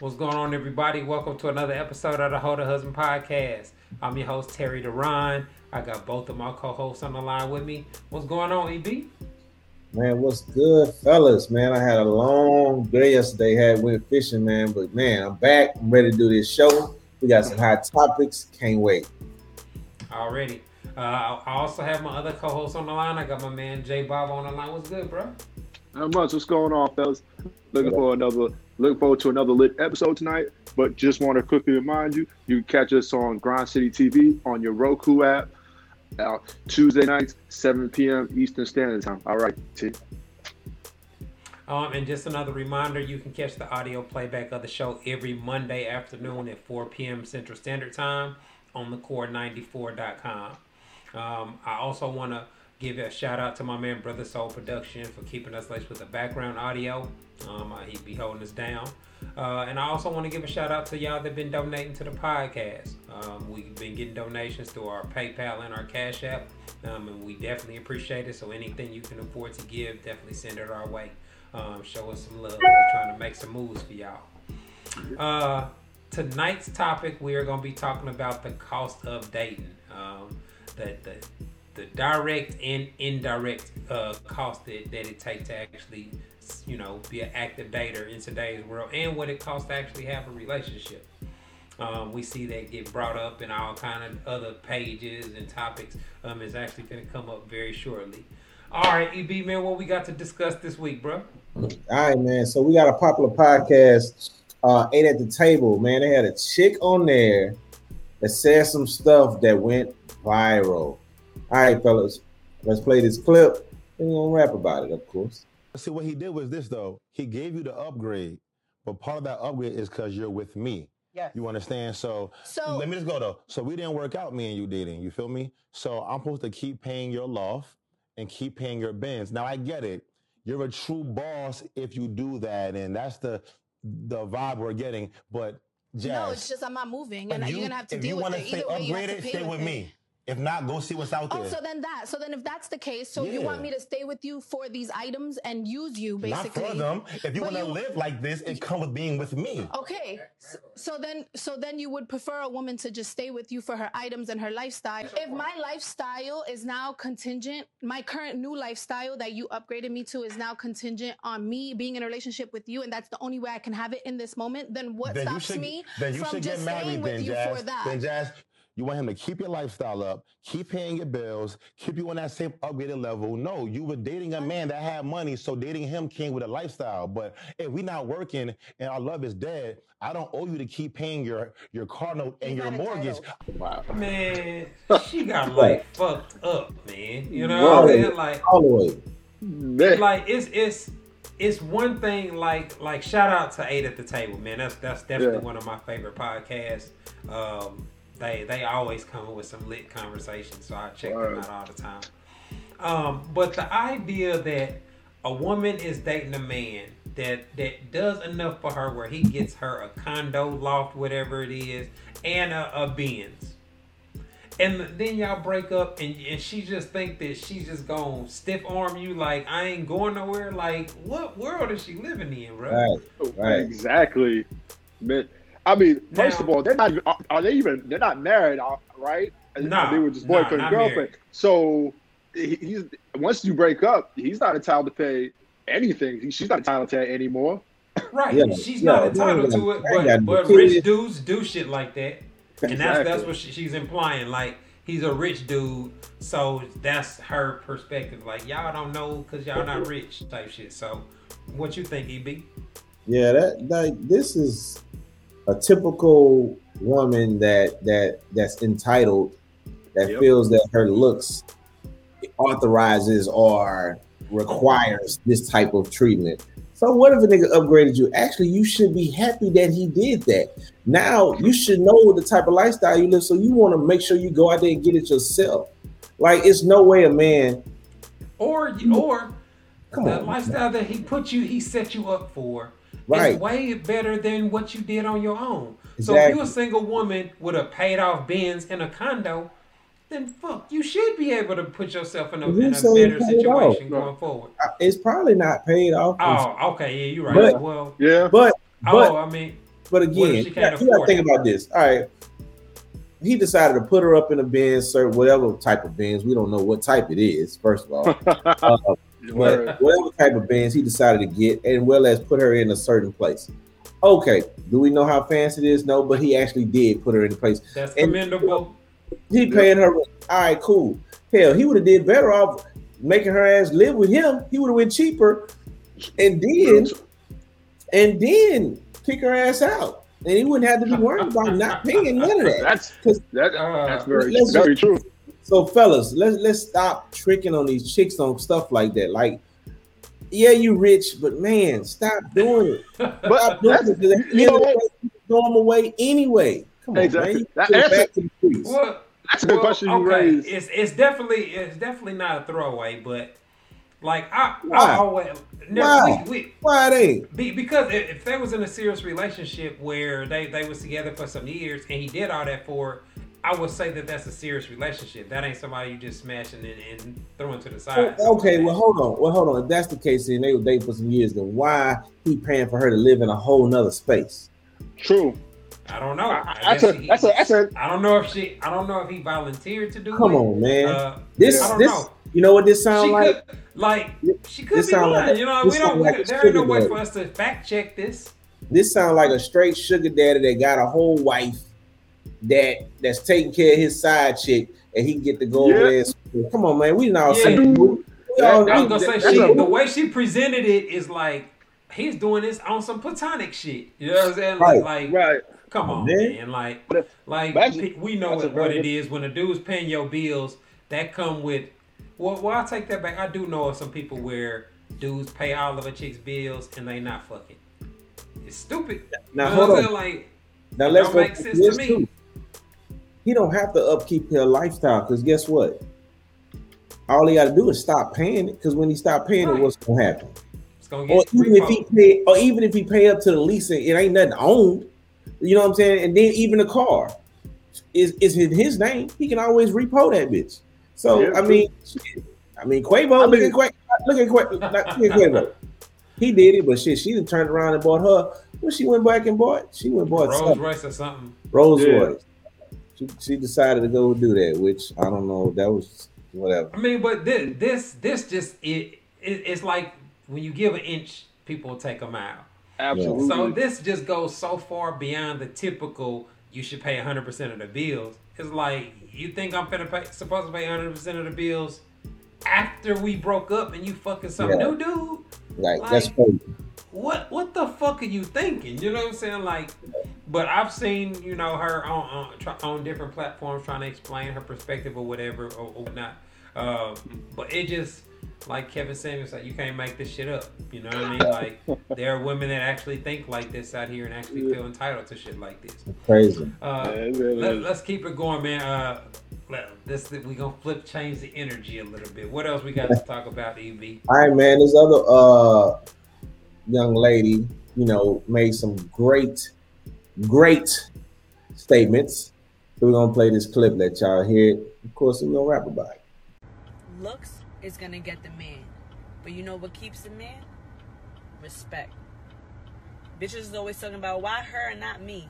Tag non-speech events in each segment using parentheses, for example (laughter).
What's going on, everybody? Welcome to another episode of the Hold a Husband podcast. I'm your host, Terry Duran. I got both of my co hosts on the line with me. What's going on, EB? Man, what's good, fellas? Man, I had a long day yesterday. Had went fishing, man, but man, I'm back. I'm ready to do this show. We got some hot topics. Can't wait. Already. Uh, I also have my other co-host on the line. I got my man Jay Bob on the line. What's good, bro? Not much. What's going on, fellas? Looking for another. Looking forward to another lit episode tonight. But just want to quickly remind you, you can catch us on Grind City TV on your Roku app. Out Tuesday nights, 7 p.m. Eastern Standard Time. All right, T. Um, and just another reminder, you can catch the audio playback of the show every Monday afternoon at 4 p.m. Central Standard Time on thecore94.com. Um, I also want to give a shout out to my man Brother Soul Production for keeping us laced with the background audio. Um, uh, he be holding us down. Uh, and I also want to give a shout out to y'all that have been donating to the podcast. Um, we've been getting donations through our PayPal and our Cash App, um, and we definitely appreciate it. So anything you can afford to give, definitely send it our way. Um, show us some love. We're trying to make some moves for y'all. Uh, tonight's topic, we are going to be talking about the cost of dating. Um, the, the the direct and indirect uh, cost that, that it takes to actually, you know, be an active dater in today's world, and what it costs to actually have a relationship. Um, we see that get brought up in all kind of other pages and topics. Um, is actually going to come up very shortly. All right, EB man, what we got to discuss this week, bro? All right, man. So we got a popular podcast, uh, Eight at the Table, man. They had a chick on there that said some stuff that went viral. All right, fellas, let's play this clip and we're gonna rap about it, of course. See, what he did was this though. He gave you the upgrade, but part of that upgrade is because you're with me. Yes. You understand? So, So- let me just go though. So we didn't work out, me and you dating. You feel me? So I'm supposed to keep paying your loft and keep paying your bins. Now I get it. You're a true boss if you do that, and that's the the vibe we're getting. But Jazz, No, it's just I'm not moving, and if you're gonna have to deal with it. stay Either way, you have to upgraded, pay stay with it. me. If not, go see what's out oh, there. Oh, so then that. So then, if that's the case, so you want me to stay with you for these items and use you basically? Not for them. If you want to live like this, it comes with being with me. Okay, so, so then, so then you would prefer a woman to just stay with you for her items and her lifestyle. If my lifestyle is now contingent, my current new lifestyle that you upgraded me to is now contingent on me being in a relationship with you, and that's the only way I can have it in this moment. Then what then stops should, me from just staying with then, you Jazz. for that? Then Jazz, you want him to keep your lifestyle up, keep paying your bills, keep you on that same upgraded level. No, you were dating a man that had money, so dating him came with a lifestyle. But if we're not working and our love is dead, I don't owe you to keep paying your your car note and He's your mortgage. Wow. Man, (laughs) she got like fucked up, man. You know All what I'm saying? Like, all the way. Man. like it's it's it's one thing like like shout out to eight at the table man that's that's definitely Yeah. one of my favorite podcasts um they they always come up with some lit conversations so i check them out all the time um but the idea that a woman is dating a man that that does enough for her where he gets her a condo loft whatever it is and a, a Benz and then y'all break up and, and she just think that she's just gonna stiff arm you like I ain't going nowhere. Like what world is she living in, bro? Right, right. Exactly. Man. I mean, first Now- of all, they're not even, are- are they even, they're not married, uh, right? Nah, They were just nah, boyfriend not and girlfriend. married. So he, he's, once you break up, he's not entitled to pay anything. He- She's not entitled to that anymore. Right. Yeah, she's yeah, not entitled ain't to it, got- they ain't but but rich dudes do shit like that. And that's that's what she, she's implying. Like he's a rich dude, so that's her perspective. Like y'all don't know because y'all not rich type shit. So what you think, E EB? Yeah, that like this is a typical woman that that that's entitled that Yep. feels that her looks authorizes or requires this type of treatment. So what if a nigga upgraded you? Actually, you should be happy that he did that. Now you should know the type of lifestyle you live, so you want to make sure you go out there and get it yourself. Like it's no way a man. Or or Come the on, lifestyle that he put you, he set you up for. Right. Is way better than what you did on your own. So if you're a single woman with a paid off Benz and a condo, then fuck, you should be able to put yourself in a, Who in a better situation going forward. it's probably not paid off. Oh, okay, yeah, you're right. But- well, Yeah. But but oh, I mean, But again, you can't got, you got to think it? about this. All right. He decided to put her up in a Benz, sir, whatever type of Benz. We don't know what type it is, first of all. (laughs) Uh, Word. but whatever type of Benz he decided to get, and well as put her in a certain place. Okay, do we know how fancy it is? No, but he actually did put her in a place. That's And- commendable. He paying her. All right, cool. Hell, he would have did better off making her ass live with him. He would have went cheaper, and then and then kick her ass out, and he wouldn't have to be worried about not paying none of that. (laughs) That's 'Cause- that, Uh, that's very let's very true. So, fellas, let's let's stop tricking on these chicks on stuff like that. Like, yeah, you rich, but man, stop doing it. (laughs) But Stop doing that's, it. 'cause the you end know what? throw them away anyway. Come on, Exactly. man. That put it answer- back to the. Well, That's a good well, question you okay. raised. It's it's definitely it's definitely not a throwaway, but like I Why? I always never, Why? we, we Why it ain't? Be, because if, if they was in a serious relationship where they, they was together for some years and he did all that for her, I would say that that's a serious relationship. That ain't somebody you just smashing and, and throwing to the side. Okay, well, hold on. Well, hold on. If that's the case, then they were dating for some years. Then why he paying for her to live in a whole nother space? True. I don't know. I That's a he- that's a that's a I don't know if she. I don't know if he volunteered to do Come it. on, man. Uh, This, I don't this, know. you know what this sounds like? could, like, she could This be sound lying. like- you know, this we don't. sound We, like there ain't no way for us to fact check this. This sounds like a straight sugar daddy that got a whole wife that that's taking care of his side chick, and he get to go Yeah. over there. and- Come on, man. We not all Yeah. saying. We all, That- I was gonna say she, a- the way she presented it is like he's doing this on some platonic shit. You know what I'm saying? Right. Like, right. come on, Man. man. Like, like that's- pe- we know what, what it is when a dude's paying your bills. That come with. Well, well, I take that back. I do know of some people where dudes pay all of a chick's bills and they not fucking. It's stupid. Now you know hold what I'm on. saying? Like, Now let's don't go make sense this to me. too. He don't have to upkeep her lifestyle because guess what? All he got to do is stop paying it. Because when he stop paying Right. it, what's gonna happen? it's gonna Or get even if he pay, or even if he pay up to the lease, it ain't nothing owned. You know what I'm saying? And then even the car is is in his name. He can always repo that bitch. So Yeah, I mean, shit. I mean Quavo. I look mean- at Quavo. Look at Quavo. Look at Quavo. He did it, but shit, she done turned around and bought her. What she went back and bought? She went and bought Rolls something. Royce or something. Rolls Yeah. Royce. She, she decided to go do that, which I don't know. That was whatever. I mean, but this this this just it, it it's like when you give an inch, people take a mile. Absolutely. So this just goes so far beyond the typical. You should pay 100 percent of the bills. It's like you think I'm gonna pay supposed to pay 100 percent of the bills after we broke up and you fucking some Yeah. new dude. Like, Like- that's crazy. What what the fuck are you thinking? You know what I'm saying? Like, but I've seen you know her on on, on different platforms trying to explain her perspective or whatever or, or whatnot. Um, but it just like Kevin Samuels like you can't make this shit up. You know what I mean? Like there are women that actually think like this out here and actually feel entitled to shit like this. Crazy. Uh, Yeah, really let, is. us keep it going, man. Uh, let, this we gonna flip change the energy a little bit. What else we got to talk about, E EV? All right, man. This other uh young lady, you know, made some great, great statements. So we're gonna play this clip, let y'all hear it. Of course, we're gonna rap about it. looks is gonna get the man. But you know what keeps the man? Respect. Bitches is always talking about why her and not me.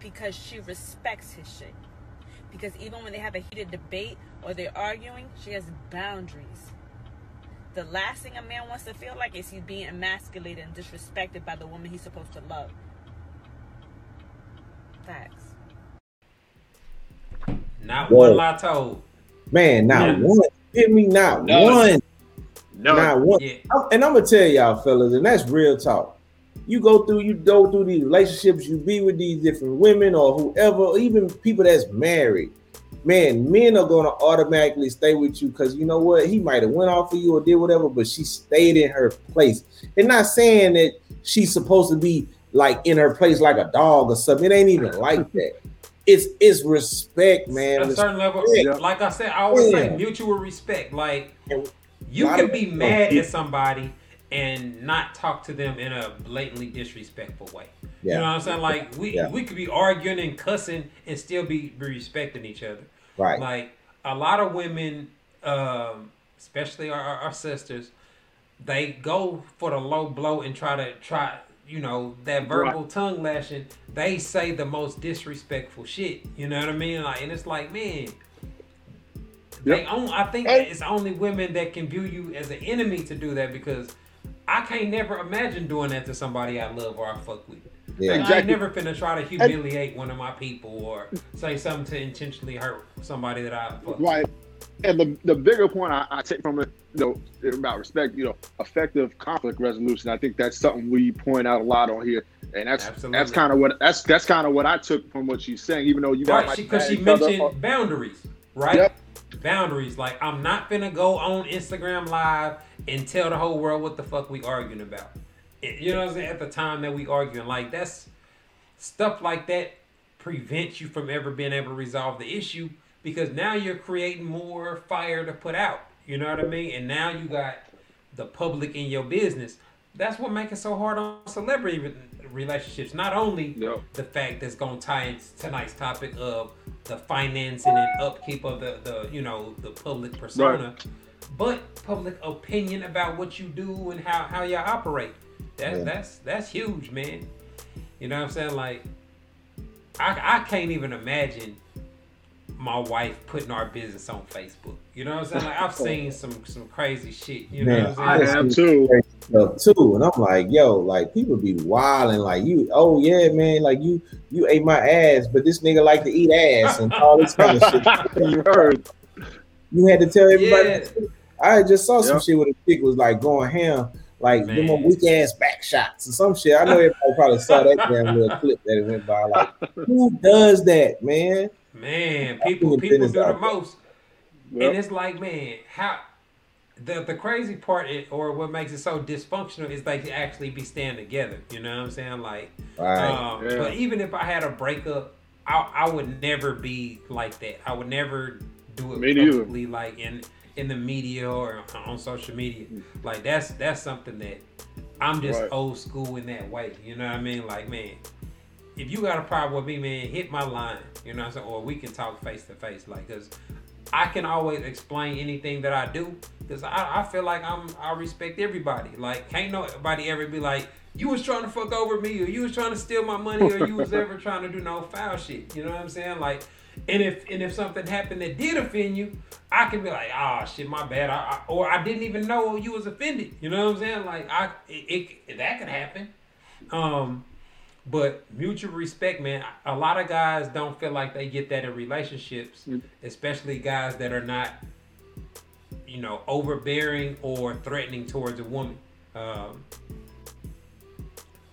Because she respects his shit. Because even when they have a heated debate or they're arguing, she has boundaries. The last thing a man wants to feel like is he's being emasculated and disrespected by the woman he's supposed to love. Facts. Not Whoa. one lie told. Man, not Yeah. one. Hit me, not None. one. no. Not one. Yeah. And I'm gonna tell y'all, fellas, and that's real talk. You go through, you go through these relationships, you be with these different women or whoever, or even people that's married. Man, men are gonna automatically stay with you because you know what? He might have went off of you or did whatever, but she stayed in her place. And not saying that she's supposed to be like in her place like a dog or something. It ain't even like (laughs) that. It's it's respect, man. a certain level, Yeah. like I said, I always say mutual respect. Like you can be mad at somebody and not talk to them in a blatantly disrespectful way. You know what I'm saying? Like we Yeah. we could be arguing and cussing and still be, be respecting each other. Right. Like a lot of women, um, especially our, our, sisters, they go for the low blow and try to try you know, that verbal tongue lashing, they say the most disrespectful shit. You know what I mean? Like, and it's like, man, they own. I think And- it's only women that can view you as an enemy to do that because I can't never imagine doing that to somebody I love or I fuck with. Yeah. Like, I ain't Exactly. never finna try to humiliate one of my people or say something to intentionally hurt somebody that I fuck with. Right. And the the bigger point I, I take from it, you know, about respect, you know, effective conflict resolution. I think that's something we point out a lot on here, and that's Absolutely. that's kind of what that's that's kind of what I took from what she's saying. Even though you Right, might because be she, mad at each other, mentioned boundaries, right? Yep. Boundaries. Like I'm not finna go on Instagram live and tell the whole world what the fuck we arguing about. You know what I'm saying? At the time that we arguing, like that's stuff like that prevents you from ever being able to resolve the issue because now you're creating more fire to put out. You know what I mean? And now you got the public in your business. That's what makes it so hard on celebrity relationships. Not only the fact that's gonna tie into tonight's topic of the financing and upkeep of the, the you know the public persona, but public opinion about what you do and how how you operate. That Yeah. that's that's huge, man. You know what I'm saying? Like, I I can't even imagine my wife putting our business on Facebook. You know what I'm saying? Like I've seen (laughs) some some crazy shit. You know what I'm saying? I have too. stuff too. And I'm like, yo, like people be wilding like you, oh yeah, man, like you you ate my ass, but this nigga like to eat ass and all this kind of shit. (laughs) you heard? You had to tell everybody. Yeah. I just saw some Yep. shit where the chick was like going ham, like them Man. weak ass back shots or some shit. I know everybody probably saw that damn little clip that went by. Like, (laughs) who does that, man? Man, people people do the most. Yep. And it's like, man, how the the crazy part is, or what makes it so dysfunctional is they actually be staying together. You know what I'm saying? Like, Right. um, Yeah. but even if I had a breakup, I I would never be like that. I would never do it Me publicly, like in in the media or on social media. Like that's that's something that I'm just Right. old school in that way. You know what I mean? Like, man, if you got a problem with me, man, hit my line. You know what I'm saying? Or we can talk face to face. Like, cause I can always explain anything that I do. Cause I, I feel like I'm I respect everybody. Like, can't nobody ever be like, you was trying to fuck over me, or you was trying to steal my money, or you was ever trying to do no foul shit. You know what I'm saying? Like, and if and if something happened that did offend you, I can be like, oh shit, my bad. I, I, or I didn't even know you was offended. You know what I'm saying? Like, I it, it that could happen. Um, but mutual respect, man. A lot of guys don't feel like they get that in relationships, mm. especially guys that are not, you know, overbearing or threatening towards a woman. Um,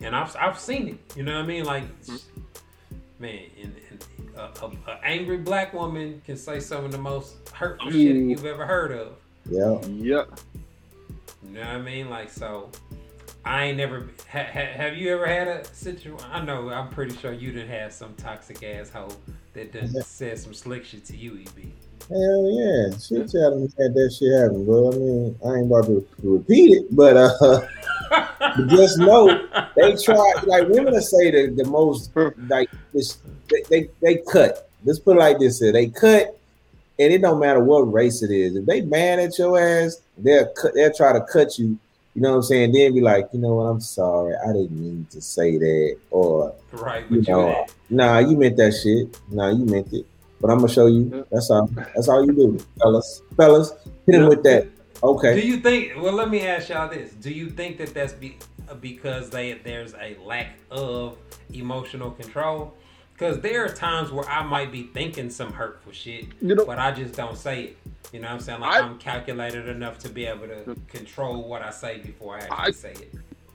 and I've I've seen it. You know what I mean? Like, mm. man, and, and a, a, a angry black woman can say some of the most hurtful shit you've ever heard of. Yeah. Yep. You know what I mean? Like, so I ain't never. Ha, ha, have you ever had a situation? I know. I'm pretty sure you didn't have some toxic asshole that done said some slick shit to you, EB. Hell yeah. Shit me had that shit happen, bro. I mean, I ain't about to repeat it, but uh just know they try like women say the, the most like this they, they they cut. Let's put it like this here. They cut and it don't matter what race it is. If they mad at your ass, they'll cut they'll try to cut you, you know what I'm saying? Then be like, you know what, I'm sorry, I didn't mean to say that. Or right, you but you, know, nah, you meant that shit. Nah, you meant it. But I'm gonna show you. That's all. That's all you do, fellas. Fellas, hit him with that. Okay. Do you think? Well, let me ask y'all this: Do you think that that's be, because they there's a lack of emotional control? Because there are times where I might be thinking some hurtful shit, You know- but I just don't say it. You know what I'm saying? Like I- am calculated enough to be able to control what I say before I actually I- say it.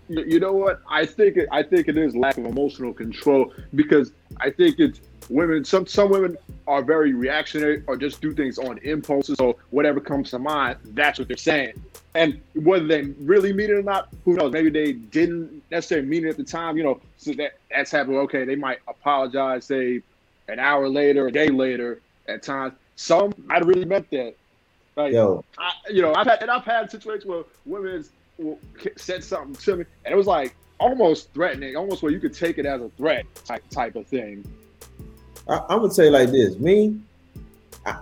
You you know what? I think it, I think it is lack of emotional control because I think it's women. Some some women are very reactionary or just do things on impulses. or whatever comes to mind, that's what they're saying. And whether they really mean it or not, who knows? Maybe they didn't necessarily mean it at the time. You know, so that that's happened. Okay, they might apologize, say an hour later, a day later. At times, some I really meant that. Like, Yo, I, you know, I've had and I've had situations where women said something to me, and it was like almost threatening, almost where you could take it as a threat type type of thing. I, I'm gonna tell you like this. Me, I,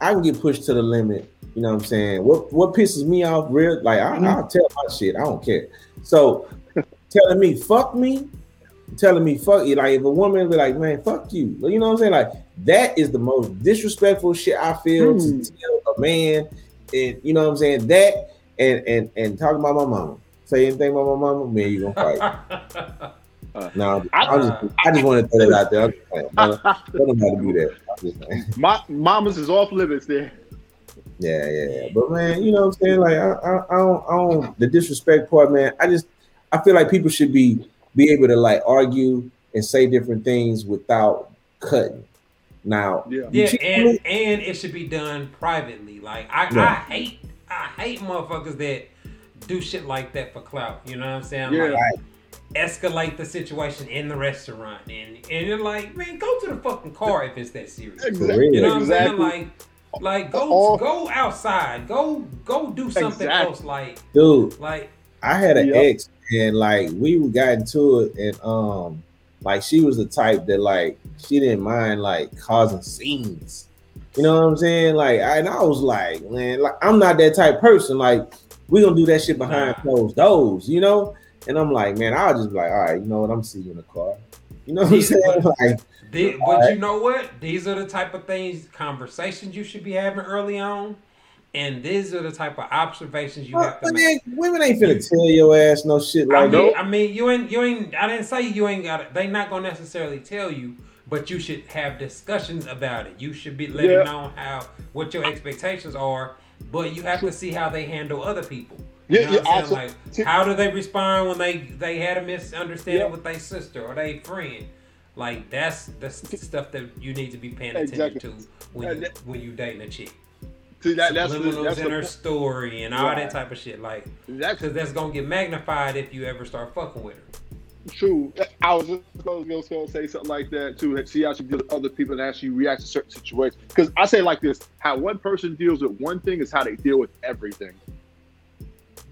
I can get pushed to the limit. You know what I'm saying? What what pisses me off real like I, I'll tell my shit. I don't care. So (laughs) telling me fuck me, telling me fuck you. Like if a woman be like, man, fuck you. You know what I'm saying? Like that is the most disrespectful shit I feel Hmm. to tell a man. And you know what I'm saying? That and and and talk about my mama. Say anything about my mama, man, you gonna fight. (laughs) no, I, just I just want to throw that out there. I'm just saying, man. (laughs) Don't know how to do that. I'm just saying. My mamas is off limits there. Yeah, yeah, yeah. But man, you know what I'm saying? Like I, I, I don't, I don't the disrespect part, man. I just I feel like people should be be able to like argue and say different things without cutting. Now, Yeah. Yeah, and me? and it should be done privately. Like I, Yeah. I hate I hate motherfuckers that do shit like that for clout. You know what I'm saying? Yeah. Like escalate the situation in the restaurant and and you're like, man, go to the fucking car if it's that serious. Exactly. You know what exactly. I'm saying? Like like go Or- go outside. Go go do something Exactly. else like dude, like I had an Yep. ex and like we got into it and um like she was the type that like she didn't mind like causing scenes. You know what I'm saying? Like I and I was like, man, like I'm not that type of person. Like we gonna do that shit behind Nah. closed doors, you know? And I'm like, man, I'll just be like, all right, you know what? I'm seeing you in the car. You know what I'm saying? but- (laughs) Like, The- but you know what? These are the type of things, conversations you should be having early on, and these are the type of observations you have to but make. women ain't finna tell your ass no shit I like mean, that. I mean, you ain't, you ain't. I didn't say you ain't got. it. They not gonna necessarily tell you, but you should have discussions about it. You should be letting Yeah. know how what your expectations are, but you have to see how they handle other people. Yeah, you know yeah, what I'm saying? Like, how do they respond when they they had a misunderstanding Yeah. with their sister or their friend? Like that's the stuff that you need to be paying attention Exactly. to when you, when you dating a chick. See that that's the, that's in her story and all Right. that type of shit. Like, that's because that's gonna get magnified if you ever start fucking with her. true. I was just going to say something like that too. See how she deals with other people and how she reacts to certain situations. Because I say it like this: how one person deals with one thing is how they deal with everything.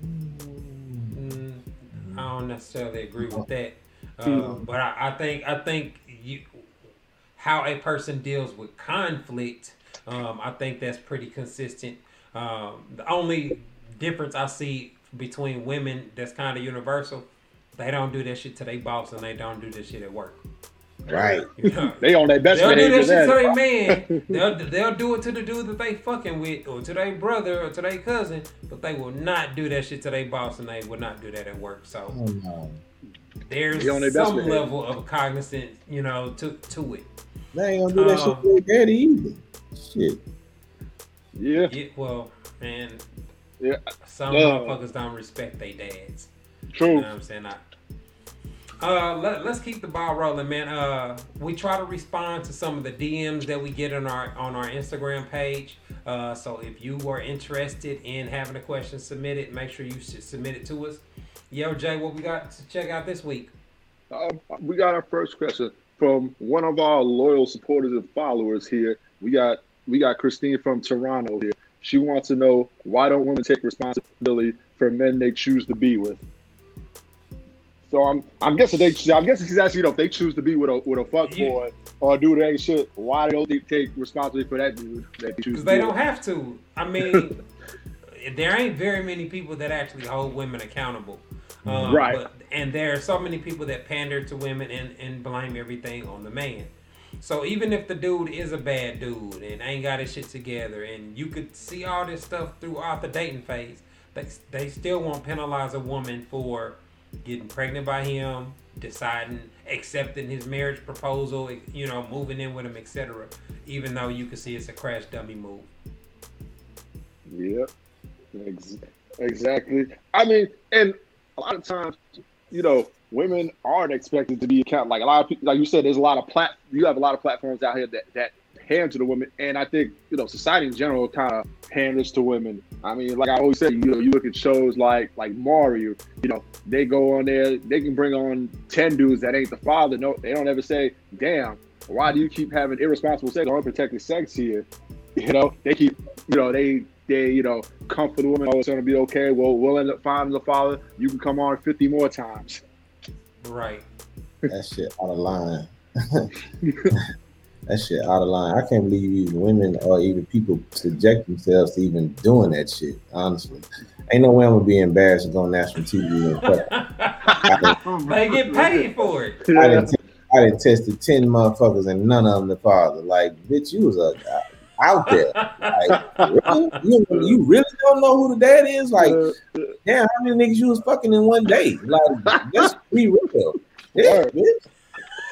Mm, I don't necessarily agree with that, uh, Mm. but I, I think I think you how a person deals with conflict. Um, I think that's pretty consistent. Um, the only difference I see between women that's kind of universal. They don't do that shit to their boss, and they don't do this shit at work. Right. You (laughs) know? They on their best They'll do that shit to their man. They'll, they'll do it to the dude that they fucking with, or to their brother, or to their cousin, but they will not do that shit to their boss, and they will not do that at work. So Oh, no. there's They on their best some behavior. level of cognizance, you know, to to it. They ain't gonna do that Um, shit to their daddy either. Shit. Yeah, Yeah, well, man, yeah, some Uh. motherfuckers don't respect their dads. You true. know what I'm saying? I, uh, let, let's keep the ball rolling, man. Uh, we try to respond to some of the DMs that we get on our on our Instagram page. Uh, so if you are interested in having a question submitted, make sure you submit it to us. Yo, Jay, what we got to check out this week? Uh, we got our first question from one of our loyal supporters and followers here. We got we got Christine from Toronto here. She wants to know why don't women take responsibility for men they choose to be with? So I'm I'm guessing they I'm guessing she's asking you know if they choose to be with a with a fuck Yeah. boy or a dude that ain't shit, why don't they take responsibility for that dude that they choose Because to they don't have to. I (laughs) mean, there ain't very many people that actually hold women accountable. Um, Right. But, and there are so many people that pander to women and, and blame everything on the man. So even if the dude is a bad dude and ain't got his shit together, and you could see all this stuff throughout the dating phase, they, they still won't penalize a woman for getting pregnant by him, deciding, accepting his marriage proposal, you know, moving in with him, etc. Even though you can see it's a crash dummy move. Ex- exactly. I mean, and a lot of times, you know, women aren't expected to be account like a lot of people. Like you said, there's a lot of plat. You have a lot of platforms out here that that hand to the women, and I think you know society in general kind of panders to women. I mean, like I always say, you know, you look at shows like like Maury. You know, they go on there, they can bring on ten dudes that ain't the father. No, they don't ever say, "Damn, why do you keep having irresponsible sex or unprotected sex here?" (laughs) You know, they keep, you know, they they you know comfort the woman. Oh, it's gonna be okay. Well, we'll end up finding the father. You can come on fifty more times. Right. That shit out of line. (laughs) that shit out of line. I can't believe even women or even people subject themselves to even doing that shit. Honestly, ain't no way I'm gonna be embarrassed to go on national TV and (laughs) fuck. they get paid for it. I didn't, t- I didn't tested ten motherfuckers and none of them the father. Like, bitch, you was a, out there. Like, really? You, you really don't know who the dad is? Like, damn, how many niggas you was fucking in one day? Like, let's be real. Yeah, bitch.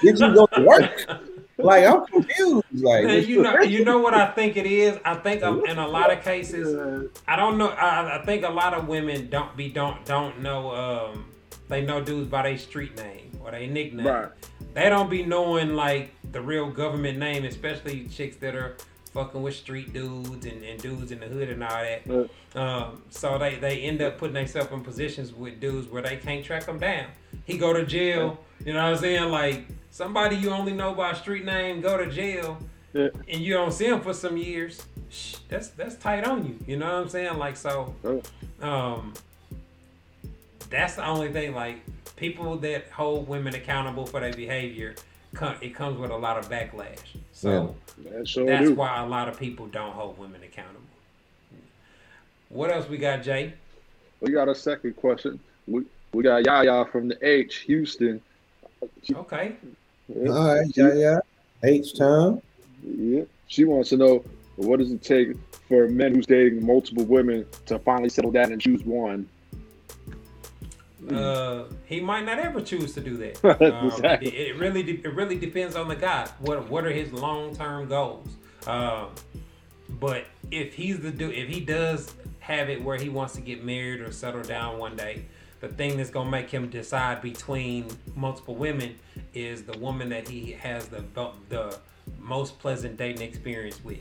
Did you go to work? Like, I'm confused. Like, Man, you know, you know what I think it is. I think um, in a lot of cases, I don't know. I, I think a lot of women don't be don't don't know. Um, they know dudes by their street name or their nickname. Right. They don't be knowing like the real government name, especially chicks that are fucking with street dudes and, and dudes in the hood and all that. Yeah. Um, so they, they end up putting themselves in positions with dudes where they can't track them down. He go to jail. You know what I'm saying? Like somebody you only know by street name go to jail, Yeah. and you don't see him for some years. Shh, that's that's tight on you. You know what I'm saying? Like so. Um, that's the only thing. Like people that hold women accountable for their behavior, come, it comes with a lot of backlash. So That sure that's do. why a lot of people don't hold women accountable. What else we got, Jay? We got a second question. We we got Yaya from the H Houston. Okay. Yeah. all right, yeah, yeah. H time. Yeah. She wants to know what does it take for men who's dating multiple women to finally settle down and choose one. Uh, he might not ever choose to do that. (laughs) Um, Exactly. it, it really, de- it really depends on the guy. What, what are his long term goals? Um, but if he's the dude, if he does have it where he wants to get married or settle down one day, the thing that's gonna make him decide between multiple women is the woman that he has the the most pleasant dating experience with.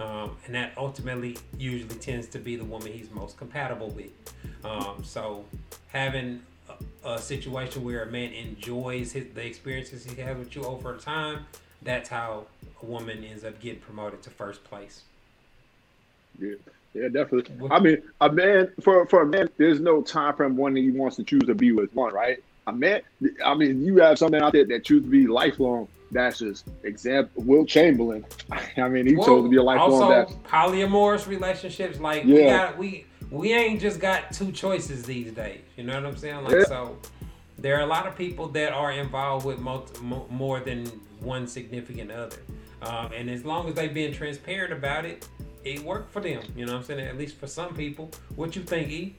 Um, and that ultimately usually tends to be the woman he's most compatible with. Um, so having a, a situation where a man enjoys his, the experiences he has with you over time, that's how a woman ends up getting promoted to first place. Yeah, yeah, definitely. I mean, a man for for a man, there's no time frame when he wants to choose to be with one, right? A man, I mean, you have some men out there that choose to be lifelong. That's just example. Wilt Chamberlain. (laughs) I mean, he chose to be a lifelong. also polyamorous relationships, like we Yeah. got we we ain't just got two choices these days. You know what I'm saying? Like Yeah. so, there are a lot of people that are involved with multi, more than one significant other, um, and as long as they've been transparent about it, it worked for them. You know what I'm saying? At least for some people. What you think, E?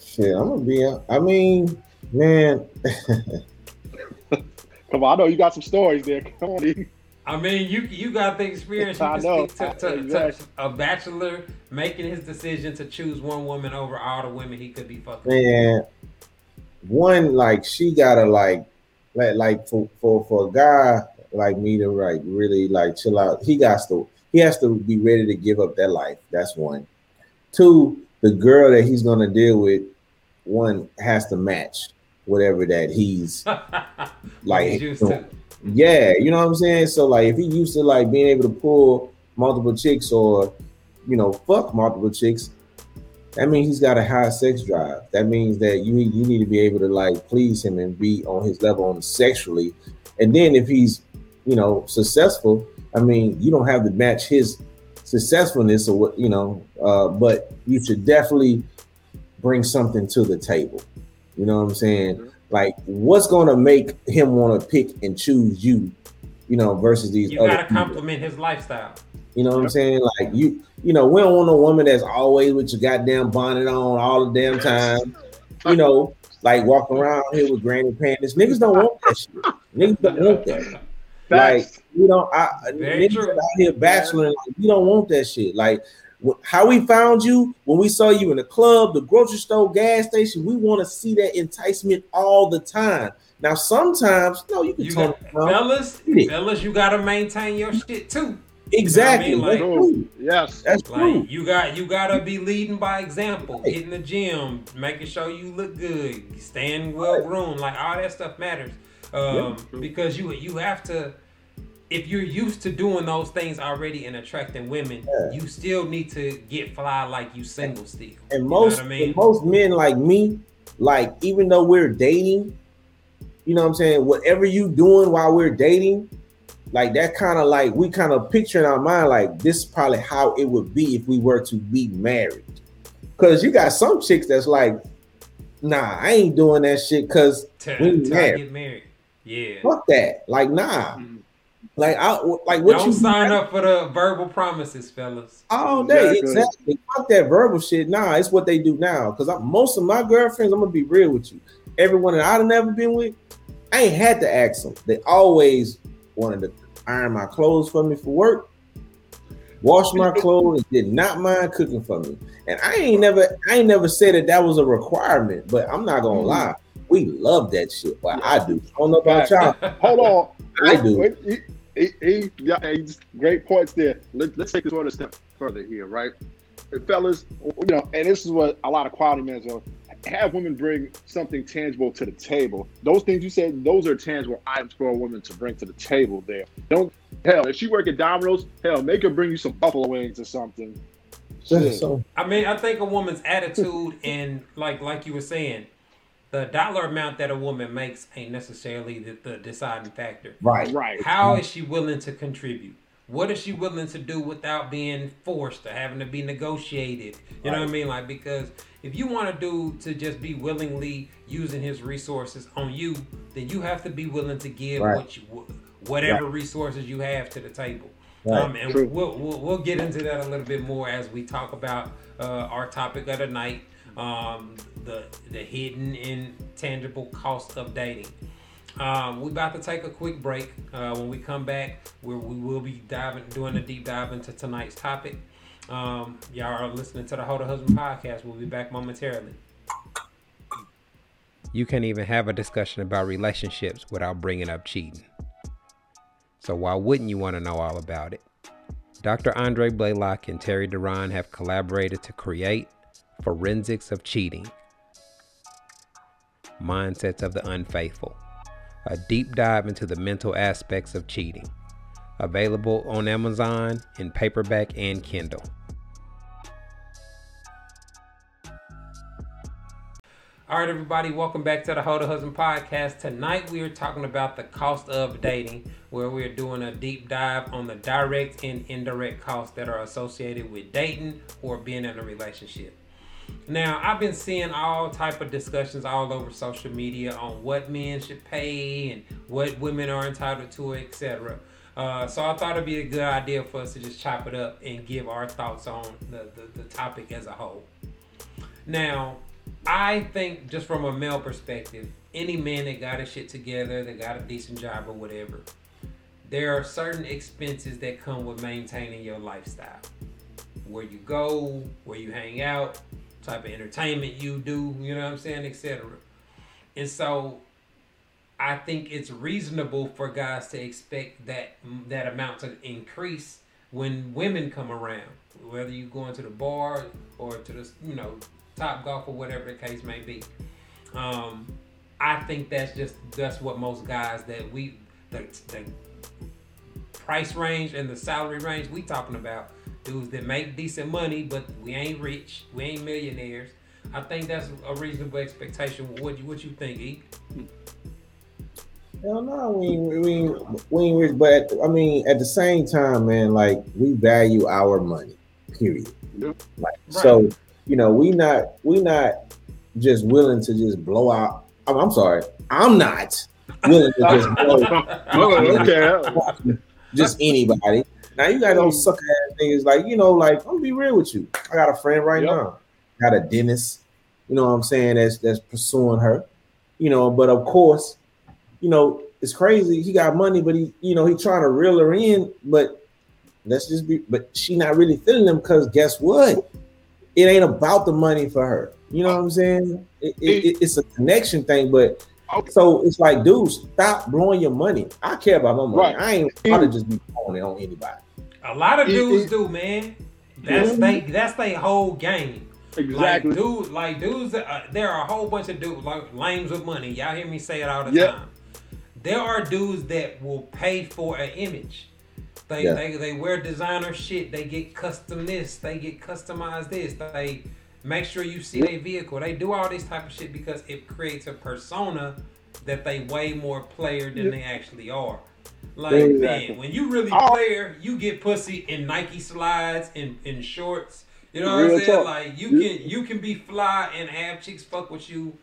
Shit, I'm gonna be. I mean, man, (laughs) come on. I know you got some stories there. (laughs) Come on, E. I mean, you you got the experience. You (laughs) I can know. speak to, to, Exactly. to a bachelor making his decision to choose one woman over all the women he could be fucking. man. One like she gotta like, like, like for for for a guy like me to like really like chill out. He got to he has to be ready to give up that life. That's one. Two, the girl that he's gonna deal with, one has to match whatever that he's (laughs) like. He's. Yeah, you know what I'm saying? So like if he used to like being able to pull multiple chicks or you know, fuck multiple chicks, that means he's got a high sex drive. That means that you you need to be able to like please him and be on his level on sexually. And then if he's, you know, successful, I mean, you don't have to match his successfulness or what, you know, uh, but you should definitely bring something to the table. You know what I'm saying? Like, what's gonna make him want to pick and choose you, you know, versus these You other gotta people? compliment his lifestyle. You know what I'm saying? Like you, you know, we don't want a woman that's always with your goddamn bonnet on all the damn time. You know, like walking around here with granny panties. Niggas don't want that shit. Niggas don't want that. Like Facts. you know, I Very niggas out here bacheloring. Like, you don't want that shit. Like wh- how we found you when we saw you in the club, the grocery store, gas station. We want to see that enticement all the time. Now, sometimes no, you can You tone got, it fellas, fellas, you gotta maintain your shit too. Exactly. You know I That's mean? true. Yes. That's true. You got you gotta be leading by example, hitting the gym, making sure you look good, staying well groomed, like all that stuff matters. Um, because you you have to if you're used to doing those things already and attracting women, Yeah. you still need to get fly like you single still. And You know most what I mean? and most men like me, like even though we're dating, you know what I'm saying, whatever you doing while we're dating, like that kind of like we kind of picture in our mind like this is probably how it would be if we were to be married. Cause you got some chicks that's like, nah, I ain't doing that shit because we till I married. get married. Yeah. Fuck that. Like, nah. Mhm. Like, I like what Don't you sign up for the verbal promises, fellas. all day. Exactly. Exactly. Fuck that verbal shit. Nah, it's what they do now. Because most of my girlfriends, I'm gonna be real with you. Everyone that I've never been with, I ain't had to ask them. They always wanted to iron my clothes for me for work, wash my (laughs) clothes, did not mind cooking for me. And I ain't never, I ain't never said that that was a requirement. But I'm not gonna Mhm. lie, we love that shit. But I do. I don't know about y'all. Hold on. I do. Wait, he, he, he, yeah, hey, just great points there. Let, let's take this one a step further here, right? And fellas, you know, and this is what a lot of quality men are. Have women bring something tangible to the table. Those things you said, those are tangible items for a woman to bring to the table. There, don't hell. If she work at Domino's, hell, make her bring you some buffalo wings or something. So I mean, I think a woman's attitude and like like you were saying, the dollar amount that a woman makes ain't necessarily the, the deciding factor. right. right. How is she willing to contribute? What is she willing to do without being forced or having to be negotiated? You know what I mean? Like because if you want a dude to just be willingly using his resources on you, then you have to be willing to give Right. what you whatever resources you have to the table. Right. Um, and we'll, we'll we'll get into that a little bit more as we talk about uh, our topic of the night, um, the the hidden and tangible cost of dating. Um, we're about to take a quick break. Uh, when we come back, we we will be diving, doing a deep dive into tonight's topic. Um, y'all are listening to the Hold a Husband podcast. We'll be back momentarily. You can't even have a discussion about relationships without bringing up cheating. So why wouldn't you want to know all about it? Dr. Andre Blaylock and Terry Duran have collaborated to create Forensics of Cheating Mindsets of the Unfaithful, a deep dive into the mental aspects of cheating. Available on Amazon in paperback and Kindle. All right, everybody, welcome back to the Hold a Husband podcast. Tonight we are talking about the cost of dating, where we're doing a deep dive on the direct and indirect costs that are associated with dating or being in a relationship. Now, I've been seeing all type of discussions all over social media on what men should pay and what women are entitled to, etc. Uh, so I thought it'd be a good idea for us to just chop it up and give our thoughts on the, the, the topic as a whole. Now, I think just from a male perspective, any man that got his shit together, that got a decent job or whatever, there are certain expenses that come with maintaining your lifestyle. Where you go, where you hang out, type of entertainment you do, you know what I'm saying, etc. And so I think it's reasonable for guys to expect that that amount to increase when women come around, whether you going to the bar or to the you know top golf or whatever the case may be. Um, I think that's just that's what most guys that we the, the price range and the salary range we talking about dudes that make decent money but we ain't rich we ain't millionaires I think that's a reasonable expectation what you what you think E Hell no, we ain't, we ain't, we ain't rich, but I mean, at the same time, man, like we value our money. Period. Like Right. so, you know, we not we not just willing to just blow out. I'm, I'm sorry, I'm not willing to just (laughs) blow Oh, okay. (laughs) just anybody. Now you got those mm. sucker ass niggas like you know, like I'm gonna be real with you. I got a friend right Yep. now, got a dentist. You know what I'm saying? That's that's pursuing her. You know, but of course, you know it's crazy. He got money, but he, you know, he trying to reel her in. But let's just be. But she not really feeling him because guess what? It ain't about the money for her. You know what I'm saying? It, it, it- it's a connection thing, but Okay. so it's like, dude, stop blowing your money. I care about my money. Right. I ain't about to just be blowing it on anybody. A lot of dudes it- do man that's Yeah. they that's their whole game Exactly. Like dude, like dudes, uh, there are a whole bunch of dudes like lames with money. Y'all hear me say it all the Yeah. time. There are dudes that will pay for an image. They, Yeah. they they wear designer shit. They get custom this. They get customized this. They make sure you see their vehicle. They do all this type of shit because it creates a persona that they way more player than they actually are. Like Exactly. man, when you really Oh. player, you get pussy in Nike slides, in in shorts. You know what I'm saying? talk. Like you can you can be fly and have chicks fuck with you,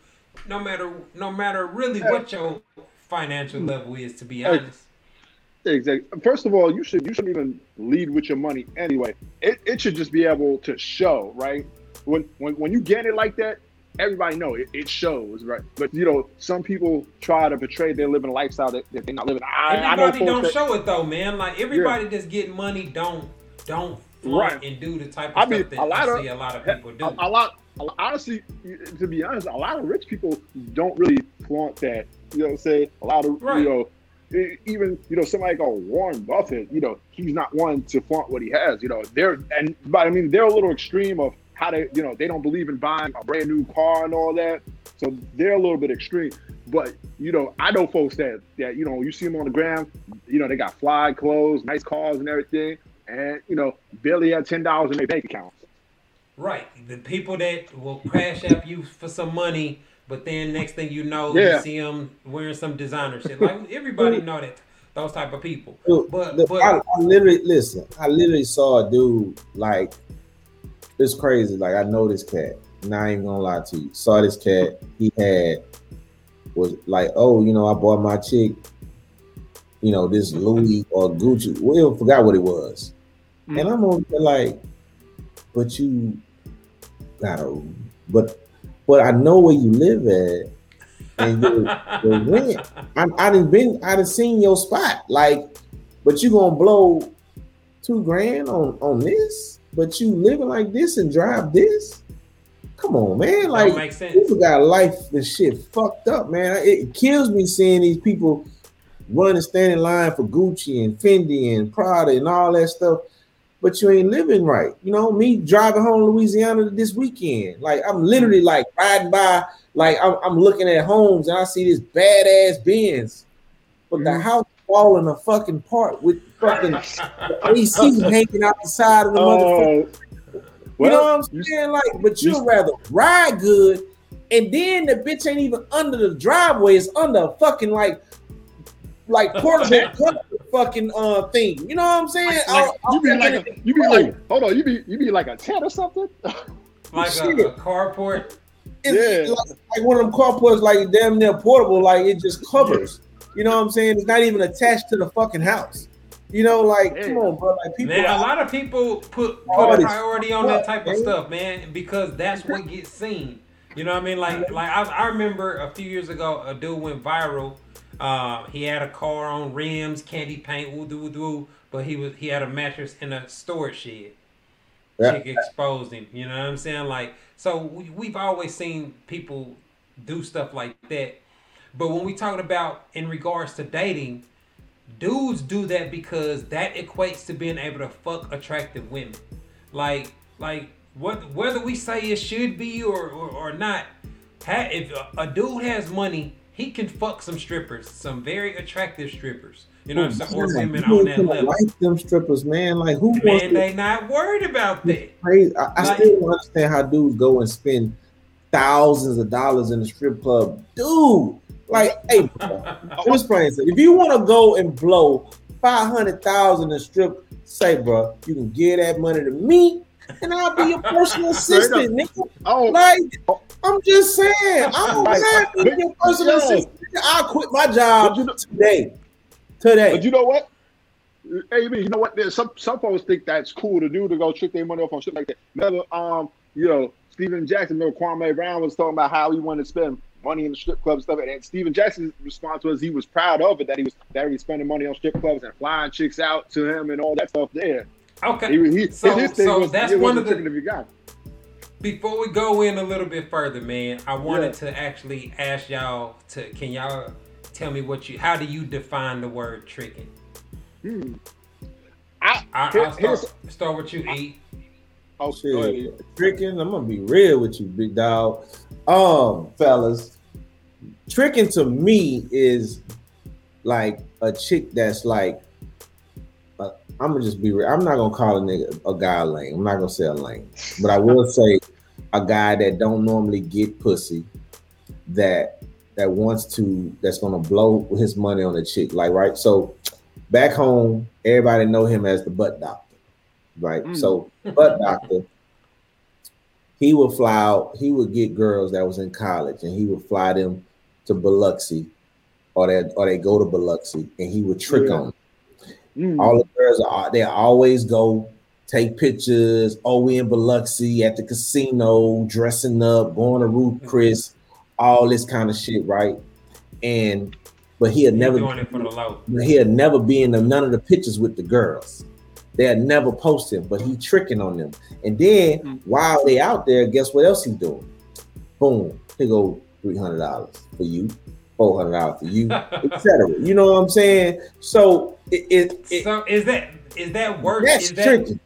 no matter no matter really what your financial mm. level is. To be honest, Exactly. First of all, you should you shouldn't even lead with your money anyway. It, it should just be able to show, right? When when when you get it like that, everybody know it, it shows, right? But you know, some people try to portray they're living a lifestyle that, that they're not living. I, I know everybody folks don't that, show it though, man. Like everybody that's getting money don't don't flaunt Right. and do the type of I mean, stuff that a lot I of- see a lot of people do. a, a lot honestly to be honest a lot of rich people don't really flaunt that you know what i'm saying a lot of Right. you know even you know somebody like warren buffett you know he's not one to flaunt what he has you know they're and but i mean they're a little extreme of how they you know they don't believe in buying a brand new car and all that so they're a little bit extreme but you know i know folks that that you know you see them on the ground you know they got fly clothes nice cars and everything and you know barely have ten dollars in their bank account Right. The people that will crash up you for some money, but then next thing you know, Yeah. you see them wearing some designer shit. Like everybody know that those type of people. Dude, But look, but I, I literally listen. I literally saw a dude like it's crazy. Like I know this cat. Now I ain't gonna lie to you. Saw this cat. He had was like, oh, you know, I bought my chick, you know, this Louis or Gucci. Well, forgot what it was. Mm. And I'm over there like, but you gotta, but but I know where you live at, and your, your (laughs) rent. I, I done been, I done seen your spot. Like, but you gonna blow two grand on on this? But you living like this and drive this? Come on, man! Like, sense. people got life and shit fucked up, man. It kills me seeing these people run and stand in line for Gucci and Fendi and Prada and all that stuff. But you ain't living right. You know, me driving home to Louisiana this weekend. Like I'm literally like riding by, like I'm, I'm looking at homes and I see this badass Benz, but the Mhm. house falling a fucking part with fucking (laughs) AC hanging out the side of the motherfucker. Oh, You know what I'm saying? Like, but you- you'd rather ride good, and then the bitch ain't even under the driveway; it's under a fucking like, like portable (laughs) fucking uh thing. You know what I'm saying? like, I'll- you be like a, you be like hold on you be you be like a tent or something (laughs) like a, shit. a carport. it's yeah. like, like one of them carports, like damn near portable, like it just covers. You know what I'm saying? It's not even attached to the fucking house. You know, like come on, bro. Like people, Man, a lot of people put put a priority on that type of stuff, man, because that's what gets seen. You know what I mean? Like like I, I remember a few years ago, a dude went viral. Uh, he had a car on rims, candy paint, woo doo doo, but he was he had a mattress in a storage shed. Yeah. Chick exposed him. You know what I'm saying? Like so, we, we've always seen people do stuff like that. But when we talking about in regards to dating, dudes do that because that equates to being able to fuck attractive women. Like, like what whether we say it should be or or, or not, ha, if a, a dude has money, he can fuck some strippers, some very attractive strippers. You know what I'm saying? Or women on that level. like them strippers, man. Like who wants Man, to they not worried about that. crazy. I, I Like- still don't understand how dudes go and spend thousands of dollars in a strip club, dude. Like, hey, me explain something. If you want to go and blow five hundred thousand in a strip, say, bro, you can give that money to me, and I'll be your personal (laughs) assistant, nigga. oh Like, I'm just saying, I don't Right. mind being your personal assistant. I'll quit my job you know- today. Today. but you know what hey you know what There's some some folks think that's cool to do to go trick their money off on shit like that remember um you know Stephen Jackson remember Kwame Brown was talking about how he wanted to spend money in the strip club and stuff and Stephen Jackson's response was he was proud of it that he was that he was spending money on strip clubs and flying chicks out to him and all that stuff there Okay. he, he, So- his thing so was that's it one of the- tricking if you got Before we go in a little bit further, man, I wanted Yeah. to actually ask y'all to can y'all tell me what you how do you define the word tricking? hmm. I, I, here- I'll start, start with you, E. oh, go ahead, Shit, tricking. I'm gonna be real with you, big dog. Um, fellas, tricking to me is like a chick that's like. uh, I'm gonna just be real. I'm not gonna call a nigga a guy lame. I'm not gonna say a lame, but I will say a guy that don't normally get pussy, that that wants to, that's gonna blow his money on a chick. Like right, so back home, everybody know him as the butt doctor, right? Mm. So butt doctor he would fly out, he would get girls that was in college and he would fly them to Biloxi or they or they go to Biloxi and he would trick Yeah. on them. Mm. All the girls are they always go take pictures. Oh, we in Biloxi at the casino, dressing up, going to Ruth Chris, all this kind of shit, right? And but he'll He's never doing it for the low. he'll never be in the, none of the pictures with the girls. They'll never post him, but he tricking on them. And then Mm. while they out there, guess what else he doing? Boom, he go three hundred dollars for you, four hundred dollars for you, etc. You know what I'm saying? So it, it, it so is that is that work? that's is that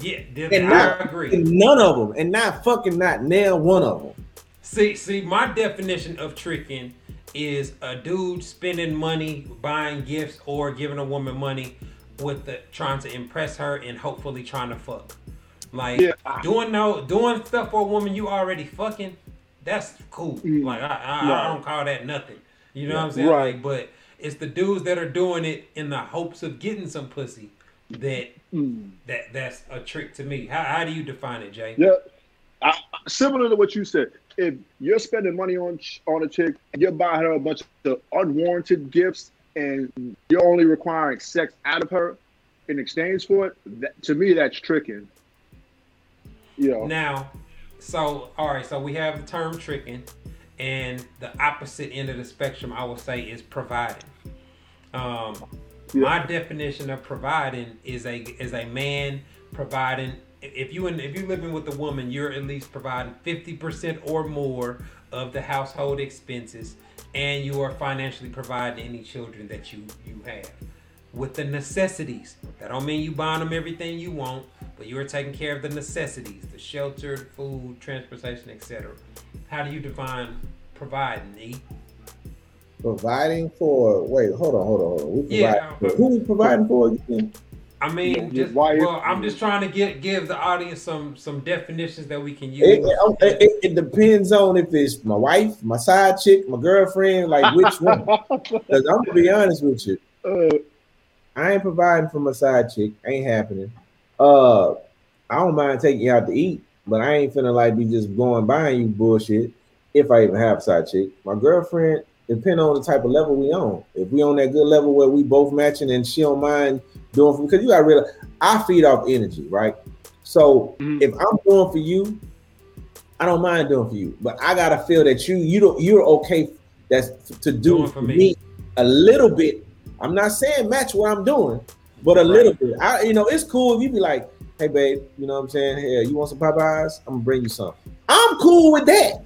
yeah? th- And I not agree. and none of them, and not fucking not nail one of them. See, see, my definition of tricking is a dude spending money buying gifts or giving a woman money with the trying to impress her and hopefully trying to fuck. Like Yeah. doing no doing stuff for a woman you already fucking, that's cool. Mm. Like I, I, Right. I don't call that nothing. You know what I'm saying? Right. Like, but it's the dudes that are doing it in the hopes of getting some pussy that Mm. that that's a trick to me. How, how do you define it, Jay? Yeah, I, similar to what you said. If you're spending money on on a chick, you're buying her a bunch of unwarranted gifts, and you're only requiring sex out of her in exchange for it, that, to me, that's tricking. You know, Now, so all right, so we have the term tricking, and the opposite end of the spectrum, I would say, is providing. Um, Yeah. My definition of providing is a is a man providing. If you in, if you're living with a woman, you're at least providing fifty percent or more of the household expenses, and you are financially providing any children that you you have with the necessities. That don't mean you buying them everything you want, but you are taking care of the necessities, the shelter, food, transportation, etc. How do you define providing? E? Providing for wait, hold on, hold on, hold on. We Yeah, provide, but- who we providing for again? I mean, Yeah, just, why- well, I'm just trying to get give the audience some some definitions that we can use. It, it, it- it depends on if it's my wife, my side chick, my girlfriend, like which one. (laughs) Because I'm gonna be honest with you, Uh, I ain't providing for my side chick. Ain't happening. Uh, I don't mind taking you out to eat, but I ain't finna like be just going buying you bullshit. If I even have a side chick, my girlfriend, depending on the type of level we on. If we on that good level where we both matching and she don't mind doing for because you gotta realize I feed off energy, right? So Mhm. if I'm doing for you, I don't mind doing for you, but I gotta feel that you you don't you're okay that's to do for me. me. a little bit. I'm not saying match what I'm doing, but a little bit. I you know it's cool if you be like, hey babe, you know what I'm saying? Hey, you want some Popeyes? I'm gonna bring you some. I'm cool with that.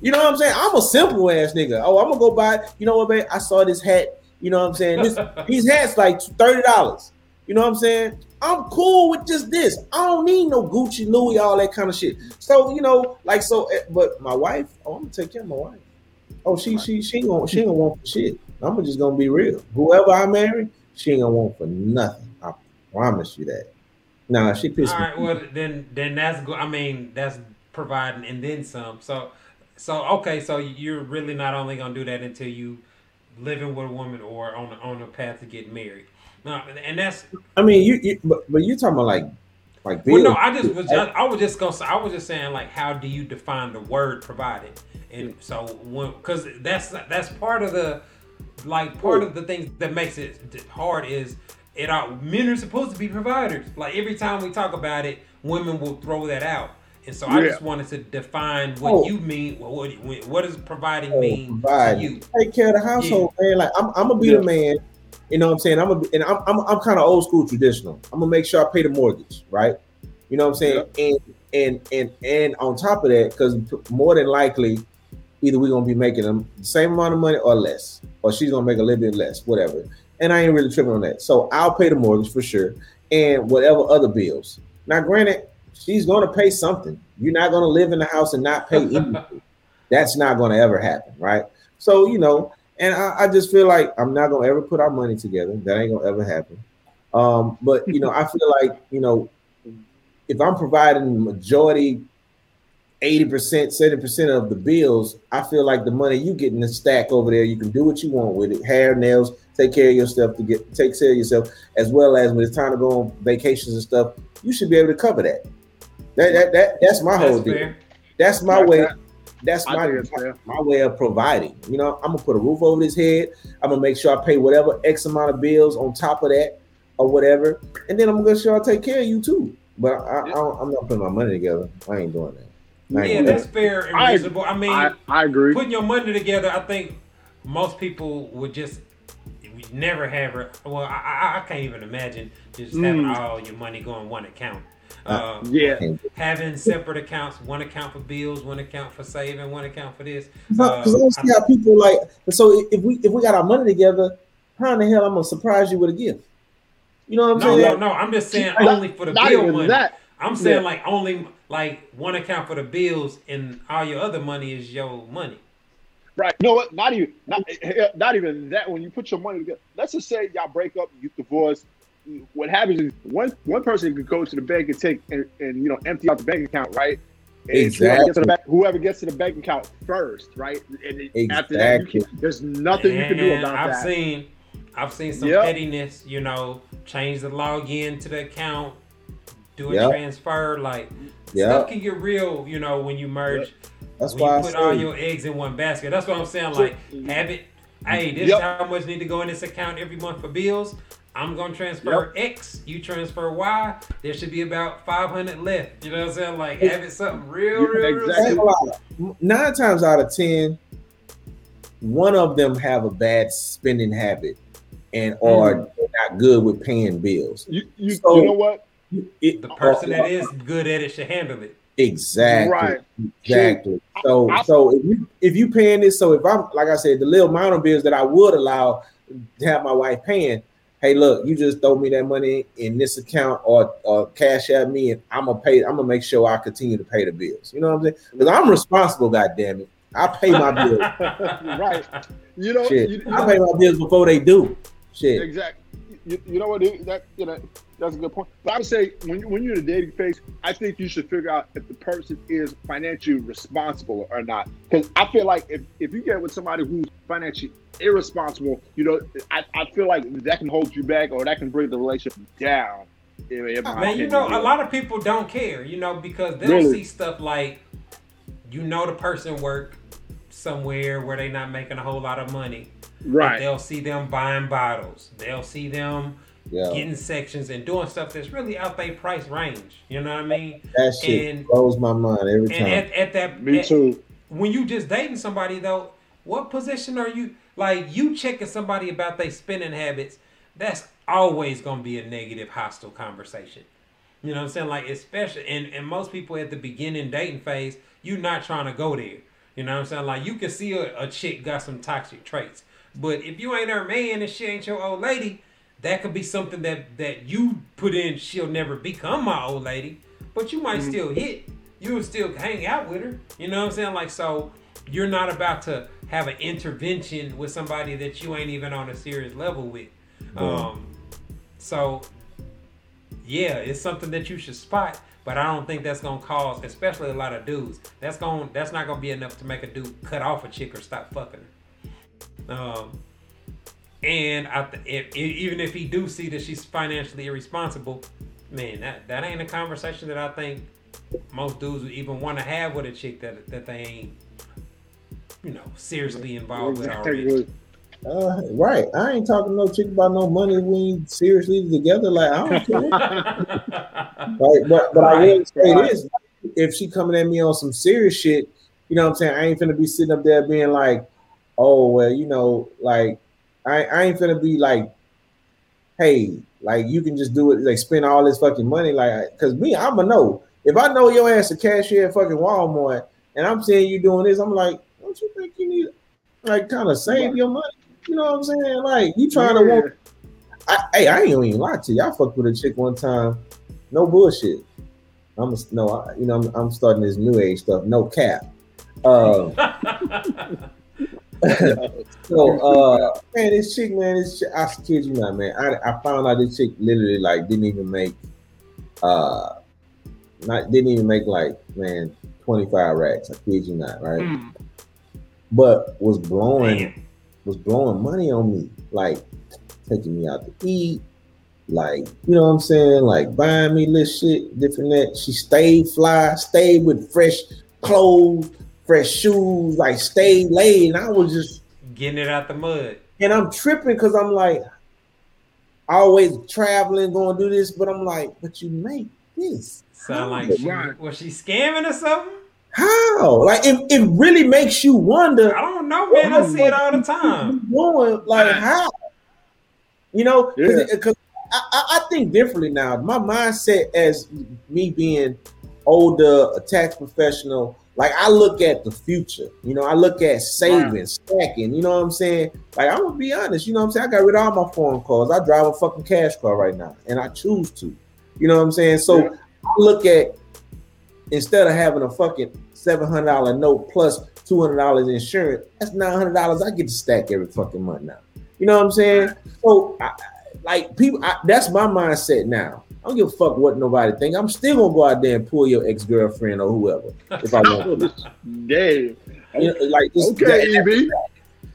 You know what I'm saying? I'm a simple ass nigga. Oh, I'm gonna go buy. You know what, babe? I saw this hat. You know what I'm saying? This (laughs) these hats like thirty dollars. You know what I'm saying? I'm cool with just this. I don't need no Gucci, Louis, all that kind of shit. So you know, like so. eh, But my wife, oh, I'm gonna take care of my wife. Oh, she she she gonna she gonna want shit. I'm just gonna be real. Whoever I marry, she ain't gonna want for nothing. I promise you that. Nah, she All pissed right, me. well then then that's good. I mean that's providing and then some. So so okay, so you're really not only gonna do that until you living with a woman or on on a path to get married. No, and that's I mean, you, you but, but you talking about like like well. No. I just was just, I was just gonna I was just saying like how do you define the word provided? And so when because that's that's part of the like part of the things that makes it hard is it are men are supposed to be providers. Like every time we talk about it, women will throw that out. And so I just wanted to define what Oh. you mean. What what, what does providing Oh, mean provide. to you? Take care of the household, man. Like I'm, I'm gonna be Yeah. the man. You know what I'm saying? I'm gonna, and I'm, I'm, I'm kind of old school traditional. I'm gonna make sure I pay the mortgage, right? You know what I'm saying? And and and and on top of that, because more than likely, either we're gonna be making them the same amount of money or less, or she's gonna make a little bit less, whatever. And I ain't really tripping on that. So I'll pay the mortgage for sure, and whatever other bills. Now, granted, she's gonna pay something. You're not gonna live in the house and not pay (laughs) anything. That's not gonna ever happen, right? So you know, and I, I just feel like I'm not gonna ever put our money together. That ain't gonna ever happen. Um, but you know, I feel like you know, if I'm providing the majority, eighty percent, seventy percent of the bills, I feel like the money you get in the stack over there, you can do what you want with it. Hair, nails, take care of yourself to get take care of yourself, as well as when it's time to go on vacations and stuff. You should be able to cover that. That, that, that that's my whole deal. That's my That- way. that- That's I my my way of providing. You know, I'm gonna put a roof over his head. I'm gonna make sure I pay whatever X amount of bills on top of that or whatever, and then I'm gonna sure I take care of you too. But I, I I'm not putting my money together. I ain't doing that. I Yeah, that's fair and I- reasonable. I mean, I, I agree. putting your money together, I think most people would just we never have. it. Well, I, I, I can't even imagine just having Mm. all your money going one account. Uh, Uh, Yeah. having separate accounts, one account for bills, one account for saving, one account for this. Because Uh, I don't see how people like. So if we if we got our money together, how in the hell I'm gonna surprise you with a gift? You know what I'm No, saying? no, no. I'm just saying Not- only for the bill even money. that. I'm saying Yeah. like only like one account for the bills, and all your other money is your money. Right. You know what? Not even not, (laughs) not even that. When you put your money together, let's just say y'all break up, you divorce. What happens is one one person could go to the bank and take and, and you know empty out the bank account, right? And whoever gets, to Exactly. the bank, whoever gets to the bank account first, right? And then after that, you Exactly. can, there's nothing you can do And about I've that. seen, I've seen some Yep. pettiness. You know, change the login to the account, do a Yep. transfer. Like Yep. stuff can get real. You know, when you merge, That's when why I you put all say your eggs in one basket. That's what I'm saying. Like, have it. Hey, this Yep. how much need to go in this account every month for bills. I'm gonna transfer X. You transfer Y. There should be about 500 left. You know what I'm saying? Like, have it something real, real, real. Exactly. simple. nine times out of ten, one of them have a bad spending habit and or Mm. they're not good with paying bills. You you, So- you know what? It- The person or- that is good at it should handle it. Exactly. Right. Exactly. So I- so if you if you paying this, so if I'm like I said, the little amount of bills that I would allow to have my wife paying, hey, look, you just throw me that money in this account or or cash at me, and I'm gonna pay. I'm gonna make sure I continue to pay the bills. You know what I'm saying? Because I'm responsible. God damn it, I pay my (laughs) bills. right. You know, Shit, you, you I know pay my bills before they do. Shit. Exactly. You, you know what? dude? That you know that's a good point. But I would say when you, when you're in a dating phase, I think you should figure out if the person is financially responsible or not. Because I feel like if, if you get with somebody who's financially irresponsible, you know, I, I feel like that can hold you back or that can bring the relationship down. in- in my Man, you know, a lot of people don't care, you know, because they'll Really? see stuff like, you know, the person work somewhere where they're not making a whole lot of money. But right. They'll see them buying bottles. They'll see them Yeah. getting sections and doing stuff that's really out their price range. You know what I mean? That shit and- blows my mind every And time. at, at that, Me at- too. when you just dating somebody though, what position are you like you checking somebody about their spending habits? That's always gonna be a negative, hostile conversation. You know what I'm saying? Like especially and, and most people at the beginning dating phase, you're not trying to go there. You know what I'm saying? Like you can see a, a chick got some toxic traits. But if you ain't her man and she ain't your old lady, that could be something that that you put in she'll never become my old lady. But you might still hit. You would still hang out with her. You know what I'm saying? Like so you're not about to have an intervention with somebody that you ain't even on a serious level with. Um so yeah, it's something that you should spot, but I don't think that's gonna cause, especially a lot of dudes. That's gonna that's not gonna be enough to make a dude cut off a chick or stop fucking her. Um, and I, th- if, even if he do see that she's financially irresponsible, man, that that ain't a conversation that I think most dudes would even want to have with a chick that that they ain't, you know, seriously involved with already. Uh, right. I ain't talking no chick about no money. We ain't seriously together. Like I don't care. (laughs) Like, but but I will say right. this: if she coming at me on some serious shit, you know what I'm saying? I ain't finna be sitting up there being like, oh well, you know, like I, I ain't gonna be like, hey, like you can just do it, like spend all this fucking money, like, cause me, I'ma know if I know your ass a cashier at fucking Walmart, and I'm seeing you doing this, I'm like, don't you think you need, like, kind of save your money? You know what I'm saying? Like, you trying to Yeah. want I, hey, I ain't gonna even lie to you. I fucked with a chick one time. No bullshit. I'm a, no, I, you know, I'm, I'm starting this new age stuff. No cap. Uh, (laughs) (laughs) so, uh, man, this chick, man, this chick, I kid you not, man. I, I found out this chick literally like didn't even make, uh, not didn't even make like man 25 racks. I kid you not, right? Mm, But was blowing damn. was blowing money on me, like taking me out to eat, like you know what I'm saying, like buying me little shit, different that. She stayed fly, stayed with fresh clothes, fresh shoes, like stayed laid, and I was just getting it out the mud. And I'm tripping because I'm like, always traveling, going to do this, but I'm like, but you make this. Sound like she, was she scamming or something? How? Like it, it really makes you wonder. I don't know, man. I see it all the time. Going like how? You know, because yeah. I, I think differently now. My mindset as me being older, a tax professional, like I look at the future, you know, I look at saving, wow. stacking, you know what I'm saying? Like I'm gonna be honest, you know what I'm saying? I got rid of all my foreign cars. I drive a fucking cash car right now, and I choose to. You know what I'm saying? So yeah. I look at instead of having a fucking seven hundred dollar note plus two hundred dollars insurance, that's nine hundred dollars I get to stack every fucking month now. You know what I'm saying? So I, like people, I, that's my mindset now. I don't give a fuck what nobody think. I'm still gonna go out there and pull your ex girlfriend or whoever if I want. (laughs) Damn. You know, like this, okay, that, EB.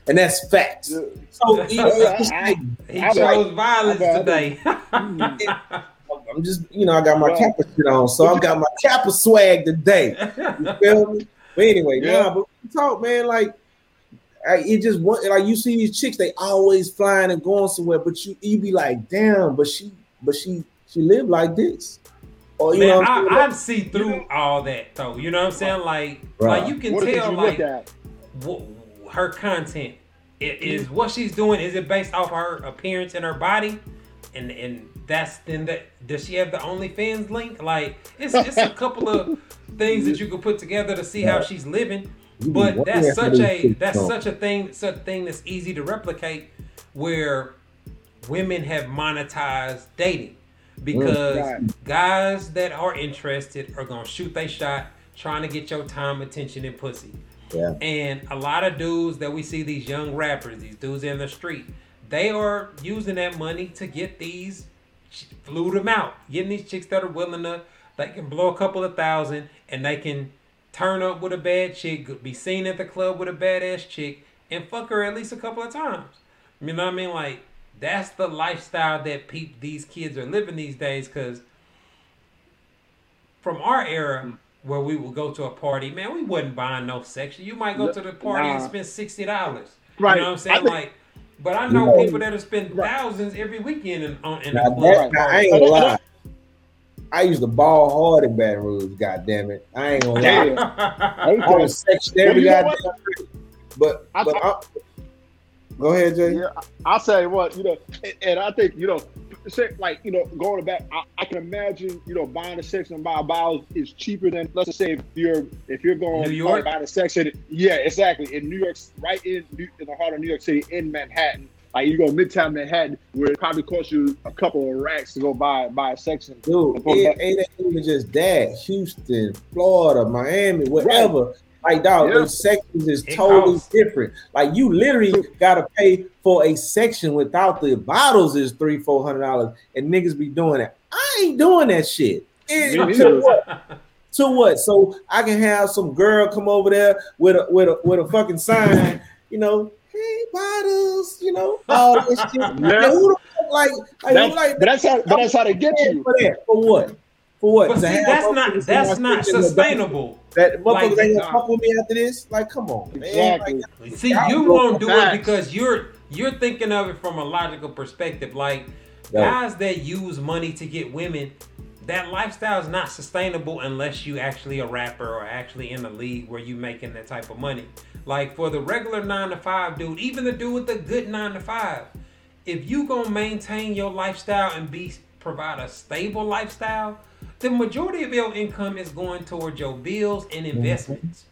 And that's facts. Yeah. So (laughs) you know, I, he chose like, violence today. (laughs) Hmm. I'm just, you know, I got my Kappa shit on, so I've got my Kappa swag today. You feel me? But anyway, yeah. nah, but we talk, man, like I, it just like you see these chicks, they always flying and going somewhere, but you you be like, damn, but she but she she lived like this. Or, you Man, know I, I see through all that though. You know what I'm saying? Like, right. like you can what tell, you like, what, her content it mm-hmm. is what she's doing. Is it based off her appearance and her body? And and that's then that does she have the OnlyFans link? Like, it's it's a couple of things that you could put together to see how she's living. But that's such a that's such a thing, such a thing that's easy to replicate, where women have monetized dating because mm, guys that are interested are gonna shoot their shot trying to get your time, attention, and pussy. Yeah. And a lot of dudes that we see these young rappers, these dudes in the street, they are using that money to get these flew them out, getting these chicks that are willing to they can blow a couple of thousand and they can turn up with a bad chick, be seen at the club with a badass chick, and fuck her at least a couple of times. You know what I mean? Like that's the lifestyle that pe- these kids are living these days. Because from our era, where we would go to a party, man, we wasn't buying no section. You might go to the party nah. and spend sixty dollars. Right. You know what I'm saying? Think, like, but I know people that have spent right. thousands every weekend in, on in now, the club. That, I ain't gonna lie. I used to ball hard in Baton Rouge. God damn it! I ain't gonna lie. (laughs) I was section every goddamn. But but I, Go ahead, Jay. Yeah, I'll say what you know, and, and, I think you know, like you know, going back, I, I, can imagine you know buying a section by miles is cheaper than let's just say if you're if you're going New York buying a section, yeah, exactly in New York, right in in the heart of New York City in Manhattan. Like you go Midtown Manhattan, where it probably costs you a couple of racks to go buy buy a section. Dude, it ain't even just that. Houston, Florida, Miami, whatever. Right. Like dog, yeah. those sections is it totally costs. different. Like you literally gotta pay for a section without the bottles is three, four hundred dollars, and niggas be doing that. I ain't doing that shit. It, to what? to what? So I can have some girl come over there with a with a with a fucking sign, you know, hey bottles, you know, all this shit. (laughs) Yeah. who the fuck like, like, that's, like, but that's how but that's how they get you. For that, for what? For what? But see, that's not that's not sustainable. That motherfuckers like, ain't gonna fuck with me after this. Like, come on, exactly. man. Like, see, you won't do it because you're you're thinking of it from a logical perspective. Like guys that use money to get women, that lifestyle is not sustainable unless you actually a rapper or actually in the league where you making that type of money. Like for the regular nine to five dude, even the dude with the good nine to five, if you gonna maintain your lifestyle and be provide a stable lifestyle the majority of your income is going towards your bills and mm-hmm. investments.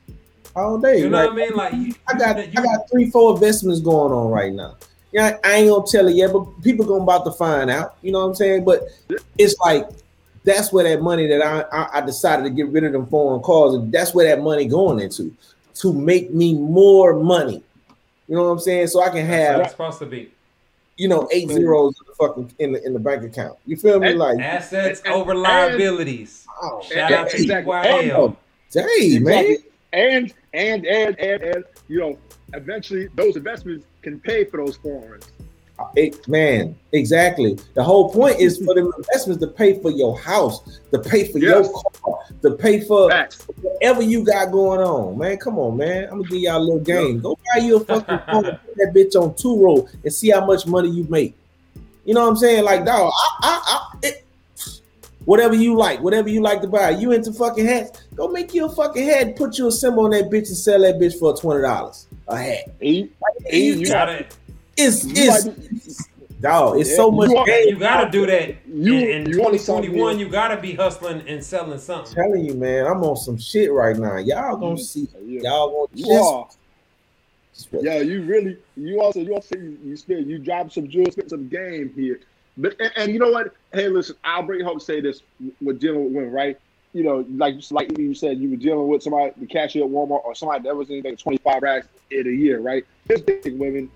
All day. You know what I mean? Like you, I got you, I got three, four investments going on right now. Yeah, I ain't gonna tell it yet, but people gonna about to find out. You know what I'm saying? But it's like that's where that money that I, I, I decided to get rid of them foreign cars, and that's where that money going into to make me more money. You know what I'm saying? So I can have. That's supposed to be you know, eight zeros in the fucking in the in the bank account. You feel me? Like assets and, over liabilities. Oh, Shout out to exactly. EYL. Dang, man. And and and and and you know, eventually those investments can pay for those foreigns. It, man, exactly. The whole point is for the investments to pay for your house, to pay for Yes. your car, to pay for Facts. whatever you got going on. Man, come on, man. I'm gonna give y'all a little game. Go buy you a fucking phone, (laughs) put that bitch on two roll and see how much money you make. You know what I'm saying? Like, dog, I, I, I, it, whatever you like, whatever you like to buy. You into fucking hats? Go make you a fucking hat, put you a symbol on that bitch, and sell that bitch for twenty dollars a hat. E, E, You you, Gotta, It's you it's dog. It's Yeah, so much you are- game. you gotta do that. You- in in you want something 2021, you gotta be hustling and selling I'm something. telling you, man. I'm on some shit right now. Y'all gonna see. Yeah. Y'all gonna You just. are. Yeah, you really, you also, you also, you, you spend, you drop some jewels, spend some game here. But and, and you know what? Hey, listen, I'll bring home to say this with dealing with women, right? You know, like like you said, you were dealing with somebody, the cashier at Walmart, or somebody that was making twenty five racks in a year, right? Here's the thing, women.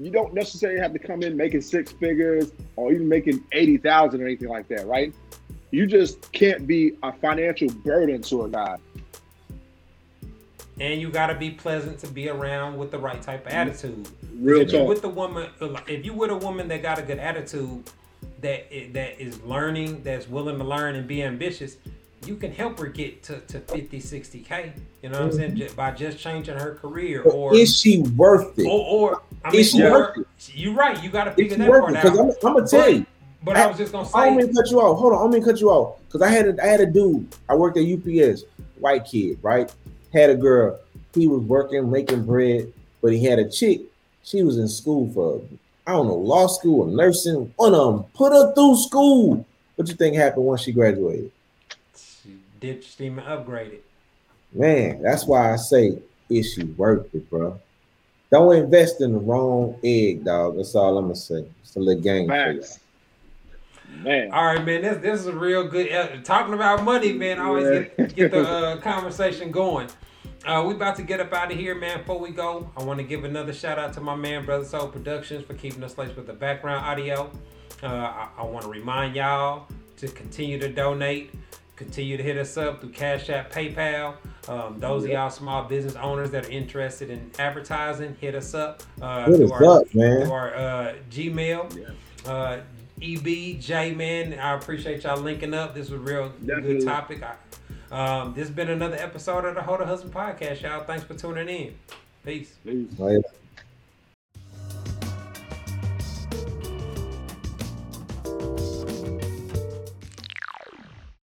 You don't necessarily have to come in making six figures or even making eighty thousand or anything like that, right? You just can't be a financial burden to a guy. And you gotta be pleasant to be around with the right type of attitude. Real if talk. with the woman, if you with a woman that got a good attitude, that that is learning, that's willing to learn and be ambitious, you can help her get to, to 50, 60 k. You know what I'm saying? Mm-hmm. By just changing her career, or Is she worth it? or, or I mean, she or, worth it? you're right. You got to figure she that part it? out. I'm, I'm gonna tell But- you. But I was just gonna I don't mean say, cut you off. Hold on, I don't mean cut you off. Because I had a I had a dude. I worked at UPS, white kid, right? Had a girl. He was working, making bread, but he had a chick. She was in school for I don't know, law school or nursing. One of them put her through school. What you think happened once she graduated? she ditched him and upgraded. Man, that's why I say, is she worth it, bro? Don't invest in the wrong egg, dog. That's all I'm gonna say. It's a little game. for you. Facts. Man. All right, man. This this is a real good uh, talking about money, man. I always get get the uh, (laughs) conversation going. Uh, we about to get up out of here, man. Before we go, I want to give another shout out to my man, Brother Soul Productions, for keeping us laced with the background audio. Uh, I, I want to remind y'all to continue to donate, continue to hit us up through Cash App, PayPal. Um, those of y'all small business owners that are interested in advertising, hit us up. Uh, Hit through us our- up, man. through our uh, Gmail. Uh, EB, J man, I appreciate y'all linking up. This was a real Definitely. good topic. I, um, this has been another episode of the Hold a Husband podcast, y'all. Thanks for tuning in. Peace. Peace. Later.